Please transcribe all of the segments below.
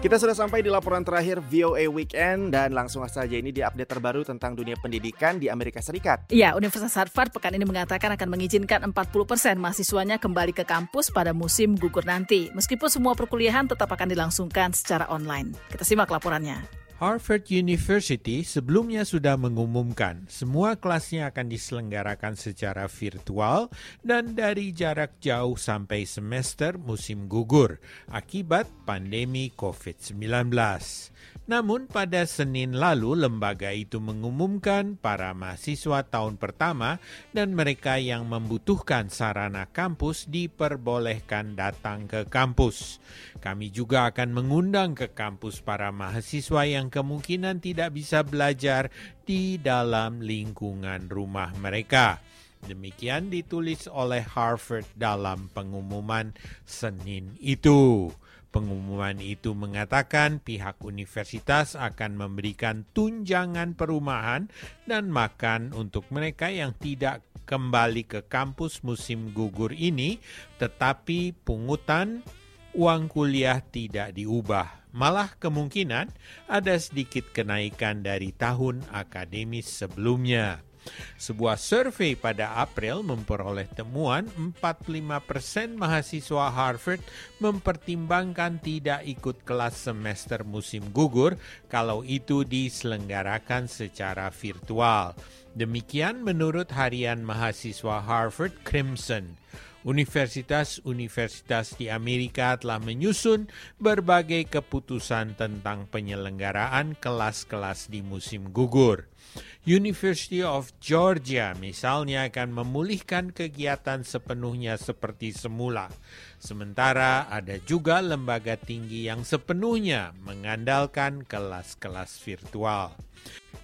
Kita sudah sampai di laporan terakhir VOA Weekend dan langsung saja ini di update terbaru tentang dunia pendidikan di Amerika Serikat. Ya, Universitas Harvard pekan ini mengatakan akan mengizinkan 40% mahasiswanya kembali ke kampus pada musim gugur nanti, meskipun semua perkuliahan tetap akan dilangsungkan secara online. Kita simak laporannya. Harvard University sebelumnya sudah mengumumkan semua kelasnya akan diselenggarakan secara virtual dan dari jarak jauh sampai semester musim gugur akibat pandemi COVID-19. Namun pada Senin lalu lembaga itu mengumumkan para mahasiswa tahun pertama dan mereka yang membutuhkan sarana kampus diperbolehkan datang ke kampus. Kami juga akan mengundang ke kampus para mahasiswa yang kemungkinan tidak bisa belajar di dalam lingkungan rumah mereka. Demikian ditulis oleh Harvard dalam pengumuman Senin itu. Pengumuman itu mengatakan pihak universitas akan memberikan tunjangan perumahan dan makan untuk mereka yang tidak kembali ke kampus musim gugur ini, tetapi pungutan uang kuliah tidak diubah. Malah kemungkinan ada sedikit kenaikan dari tahun akademis sebelumnya. Sebuah survei pada April memperoleh temuan 45% mahasiswa Harvard mempertimbangkan tidak ikut kelas semester musim gugur kalau itu diselenggarakan secara virtual. Demikian menurut harian mahasiswa Harvard Crimson. Universitas-universitas di Amerika telah menyusun berbagai keputusan tentang penyelenggaraan kelas-kelas di musim gugur. University of Georgia misalnya akan memulihkan kegiatan sepenuhnya seperti semula. Sementara ada juga lembaga tinggi yang sepenuhnya mengandalkan kelas-kelas virtual.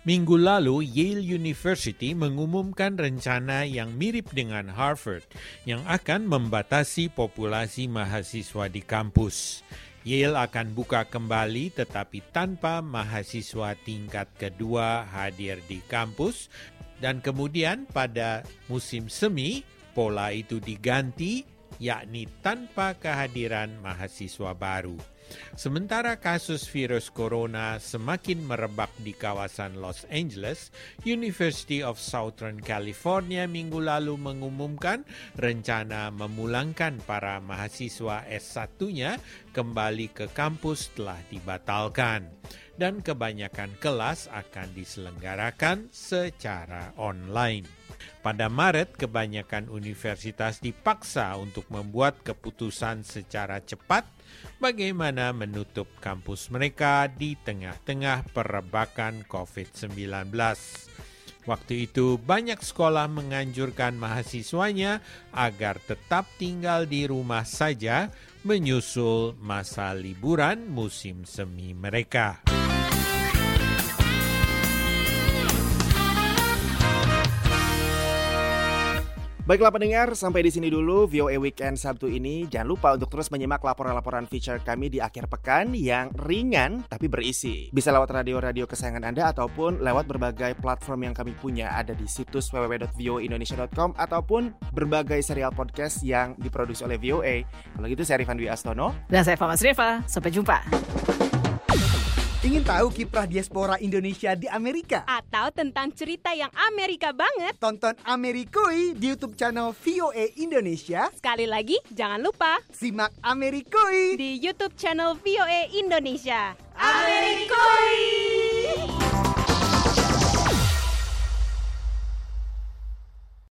Minggu lalu, Yale University mengumumkan rencana yang mirip dengan Harvard yang akan membatasi populasi mahasiswa di kampus. Yale akan buka kembali tetapi tanpa mahasiswa tingkat kedua hadir di kampus dan kemudian pada musim semi pola itu diganti yakni tanpa kehadiran mahasiswa baru. Sementara kasus virus corona semakin merebak di kawasan Los Angeles, University of Southern California minggu lalu mengumumkan rencana memulangkan para mahasiswa S1-nya kembali ke kampus telah dibatalkan dan kebanyakan kelas akan diselenggarakan secara online. Pada Maret, kebanyakan universitas dipaksa untuk membuat keputusan secara cepat bagaimana menutup kampus mereka di tengah-tengah perebakan COVID-19. Waktu itu, banyak sekolah menganjurkan mahasiswanya agar tetap tinggal di rumah saja, menyusul masa liburan musim semi mereka. Baiklah pendengar, sampai di sini dulu VOA Weekend Sabtu ini. Jangan lupa untuk terus menyimak laporan-laporan feature kami di akhir pekan yang ringan tapi berisi. Bisa lewat radio-radio kesayangan Anda ataupun lewat berbagai platform yang kami punya. Ada di situs www.voaindonesia.com ataupun berbagai serial podcast yang diproduksi oleh VOA. Kalau gitu saya Rifan Dwi Astono. Dan saya Fama Reva. Sampai jumpa. Ingin tahu kiprah diaspora Indonesia di Amerika? Atau tentang cerita yang Amerika banget? Tonton Amerikui di YouTube channel VOA Indonesia. Sekali lagi, jangan lupa simak Amerikui di YouTube channel VOA Indonesia. Amerikui!